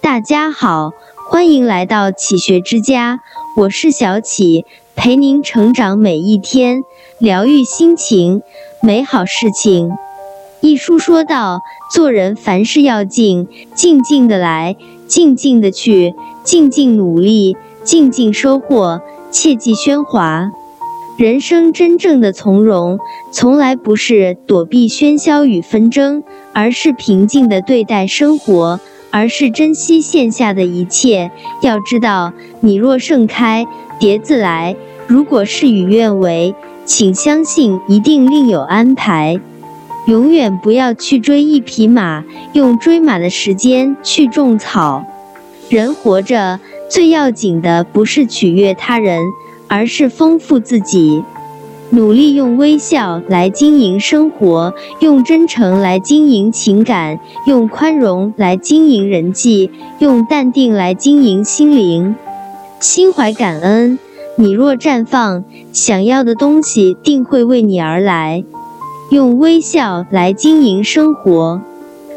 大家好，欢迎来到启学之家，我是小启，陪您成长每一天，疗愈心情，美好事情。一书说道，做人凡事要静，静静的来，静静的去，静静努力，静静收获，切忌喧哗。人生真正的从容，从来不是躲避喧嚣与纷争，而是平静的对待生活，而是珍惜现下的一切。要知道，你若盛开，蝶自来；如果事与愿违，请相信一定另有安排。永远不要去追一匹马，用追马的时间去种草。人活着最要紧的不是取悦他人。而是丰富自己，努力用微笑来经营生活，用真诚来经营情感，用宽容来经营人际，用淡定来经营心灵。心怀感恩，你若绽放，想要的东西定会为你而来。用微笑来经营生活，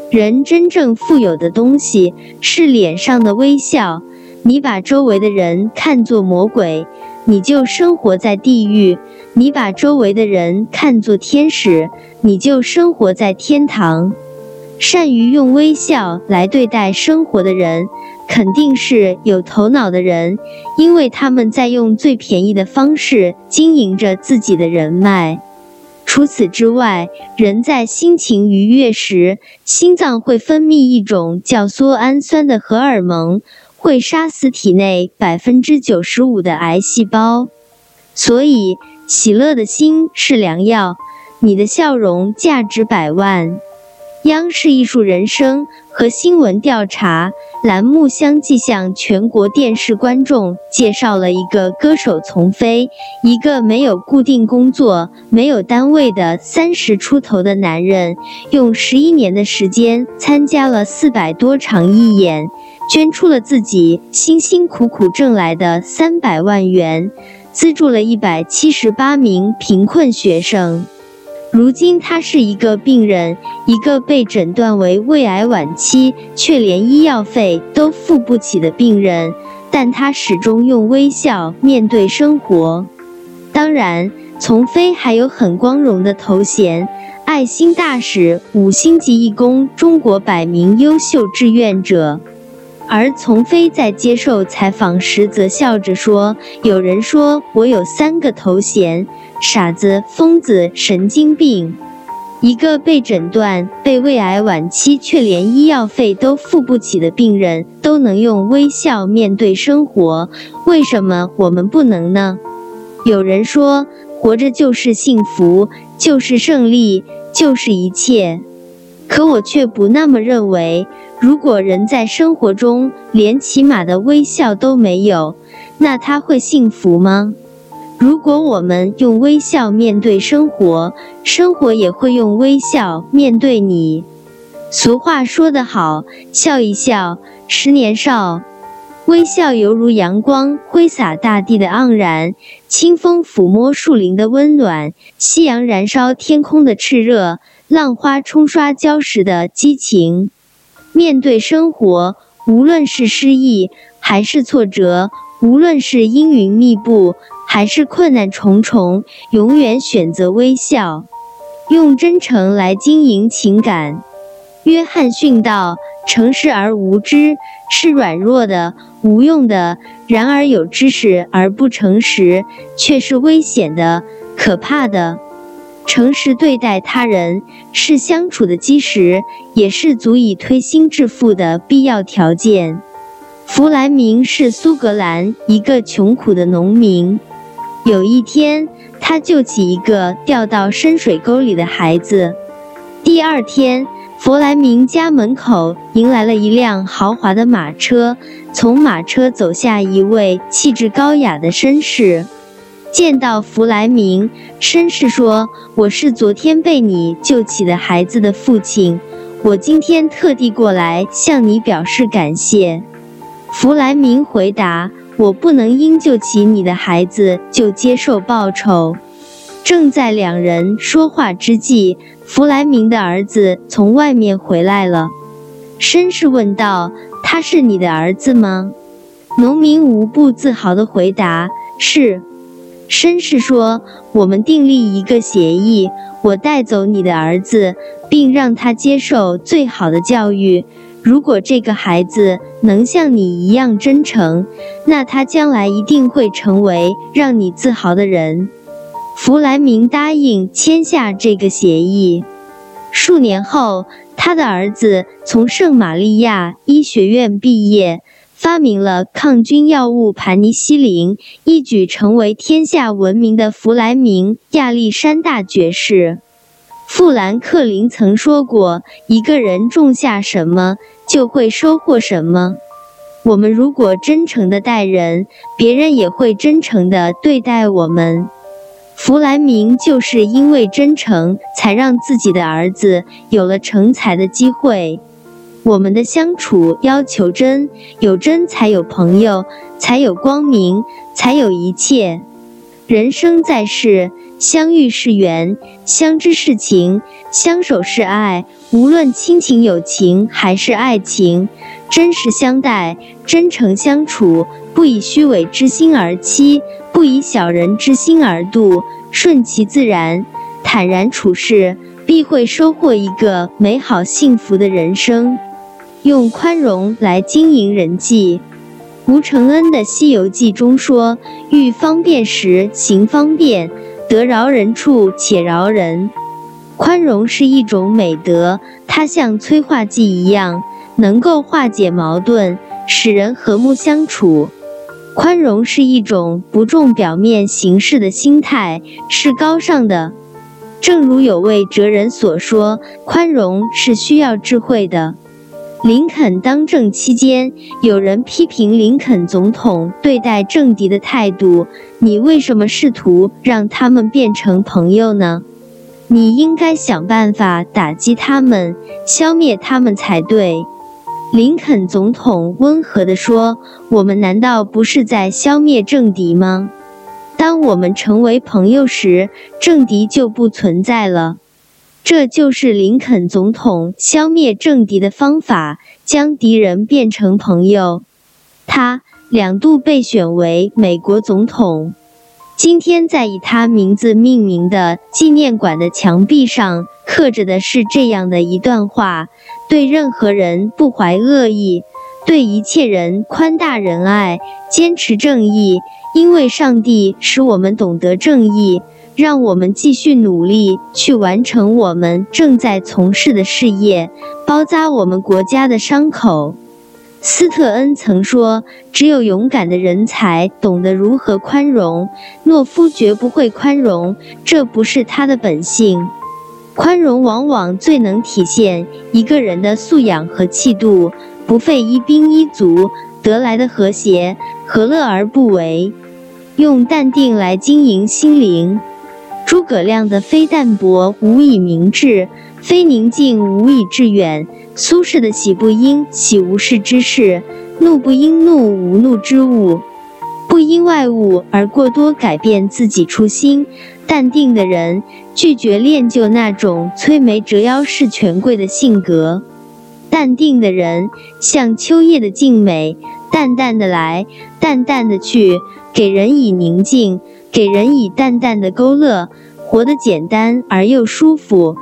人真正富有的东西是脸上的微笑。你把周围的人看作魔鬼。你就生活在地狱，你把周围的人看作天使，你就生活在天堂。善于用微笑来对待生活的人，肯定是有头脑的人，因为他们在用最便宜的方式经营着自己的人脉。除此之外，人在心情愉悦时，心脏会分泌一种叫缩氨酸的荷尔蒙。会杀死体内百分之九十五的癌细胞，所以喜乐的心是良药。你的笑容价值百万。央视艺术人生和新闻调查栏目相继向全国电视观众介绍了一个歌手丛飞，一个没有固定工作、没有单位的三十出头的男人，用十一年的时间参加了四百多场义演。捐出了自己辛辛苦苦挣来的三百万元，资助了一百七十八名贫困学生。如今他是一个病人，一个被诊断为胃癌晚期却连医药费都付不起的病人，但他始终用微笑面对生活。当然，丛飞还有很光荣的头衔——爱心大使、五星级义工、中国百名优秀志愿者。而丛飞在接受采访时则笑着说：“有人说我有三个头衔：傻子、疯子、神经病。一个被诊断被胃癌晚期却连医药费都付不起的病人，都能用微笑面对生活，为什么我们不能呢？”有人说：“活着就是幸福，就是胜利，就是一切。”可我却不那么认为。如果人在生活中连起码的微笑都没有，那他会幸福吗？如果我们用微笑面对生活，生活也会用微笑面对你。俗话说得好，笑一笑，十年少。微笑犹如阳光挥洒大地的盎然，清风抚摸树林的温暖，夕阳燃烧天空的炽热，浪花冲刷礁石的激情。面对生活，无论是失意还是挫折，无论是阴云密布还是困难重重，永远选择微笑，用真诚来经营情感。约翰逊道：“诚实而无知是软弱的、无用的；然而有知识而不诚实，却是危险的、可怕的。”诚实对待他人是相处的基石，也是足以推心置腹的必要条件。弗莱明是苏格兰一个穷苦的农民。有一天，他救起一个掉到深水沟里的孩子。第二天，弗莱明家门口迎来了一辆豪华的马车，从马车走下一位气质高雅的绅士。见到弗莱明，绅士说：“我是昨天被你救起的孩子的父亲，我今天特地过来向你表示感谢。”弗莱明回答：“我不能因救起你的孩子就接受报酬。”正在两人说话之际，弗莱明的儿子从外面回来了。绅士问道：“他是你的儿子吗？”农民无不自豪地回答：“是。”绅士说：“我们订立一个协议，我带走你的儿子，并让他接受最好的教育。如果这个孩子能像你一样真诚，那他将来一定会成为让你自豪的人。”弗莱明答应签下这个协议。数年后，他的儿子从圣玛利亚医学院毕业。发明了抗菌药物盘尼西林，一举成为天下闻名的弗莱明亚历山大爵士。富兰克林曾说过：“一个人种下什么，就会收获什么。”我们如果真诚的待人，别人也会真诚的对待我们。弗莱明就是因为真诚，才让自己的儿子有了成才的机会。我们的相处要求真，有真才有朋友，才有光明，才有一切。人生在世，相遇是缘，相知是情，相守是爱。无论亲情、友情还是爱情，真实相待，真诚相处，不以虚伪之心而欺，不以小人之心而度，顺其自然，坦然处事，必会收获一个美好幸福的人生。用宽容来经营人际。吴承恩的《西游记》中说：“欲方便时行方便，得饶人处且饶人。”宽容是一种美德，它像催化剂一样，能够化解矛盾，使人和睦相处。宽容是一种不重表面形式的心态，是高尚的。正如有位哲人所说：“宽容是需要智慧的。”林肯当政期间，有人批评林肯总统对待政敌的态度：“你为什么试图让他们变成朋友呢？你应该想办法打击他们，消灭他们才对。”林肯总统温和地说：“我们难道不是在消灭政敌吗？当我们成为朋友时，政敌就不存在了。”这就是林肯总统消灭政敌的方法，将敌人变成朋友。他两度被选为美国总统。今天在以他名字命名的纪念馆的墙壁上刻着的是这样的一段话：对任何人不怀恶意，对一切人宽大仁爱，坚持正义，因为上帝使我们懂得正义。让我们继续努力去完成我们正在从事的事业，包扎我们国家的伤口。斯特恩曾说：“只有勇敢的人才懂得如何宽容，懦夫绝不会宽容，这不是他的本性。宽容往往最能体现一个人的素养和气度，不费一兵一卒得来的和谐，何乐而不为？用淡定来经营心灵。”诸葛亮的“非淡泊无以明志，非宁静无以致远”。苏轼的“喜不应喜无事之事，怒不应怒无怒之物”。不因外物而过多改变自己初心。淡定的人拒绝练就那种摧眉折腰事权贵的性格。淡定的人像秋叶的静美，淡淡的来，淡淡的去，给人以宁静。给人以淡淡的勾勒，活得简单而又舒服。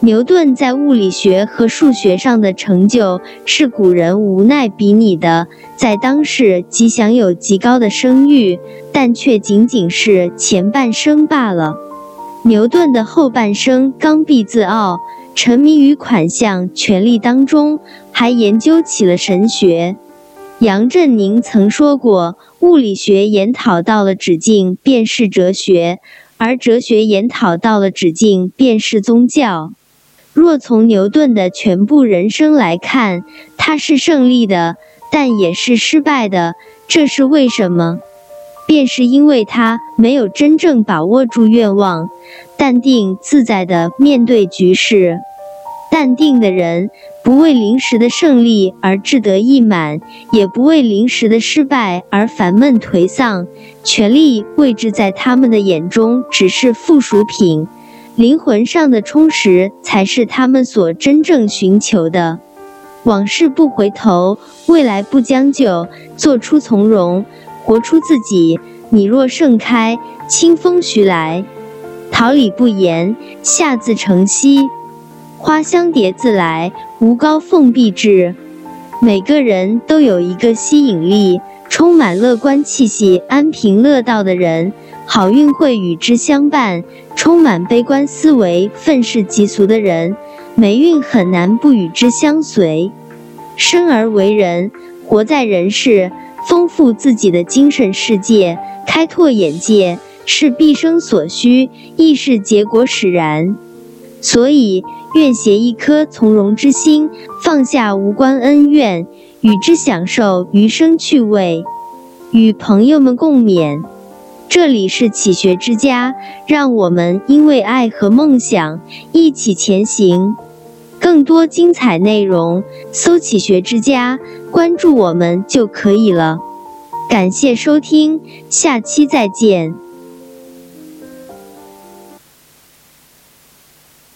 牛顿在物理学和数学上的成就是古人无奈比拟的，在当世即享有极高的声誉，但却仅仅是前半生罢了。牛顿的后半生刚愎自傲，沉迷于款项权力当中，还研究起了神学。杨振宁曾说过：“物理学研讨到了止境，便是哲学；而哲学研讨到了止境，便是宗教。”若从牛顿的全部人生来看，他是胜利的，但也是失败的。这是为什么？便是因为他没有真正把握住愿望，淡定自在地面对局势。淡定的人。不为临时的胜利而志得意满，也不为临时的失败而烦闷颓丧。权力位置在他们的眼中只是附属品，灵魂上的充实才是他们所真正寻求的。往事不回头，未来不将就，做出从容，活出自己。你若盛开，清风徐来，桃李不言，夏自成蹊。花香蝶自来，无高凤必至。每个人都有一个吸引力、充满乐观气息、安贫乐道的人，好运会与之相伴；充满悲观思维、愤世嫉俗的人，霉运很难不与之相随。生而为人，活在人世，丰富自己的精神世界，开拓眼界，是毕生所需，亦是结果使然。所以。愿携一颗从容之心，放下无关恩怨，与之享受余生趣味，与朋友们共勉。这里是启学之家，让我们因为爱和梦想一起前行。更多精彩内容，搜“启学之家”，关注我们就可以了。感谢收听，下期再见。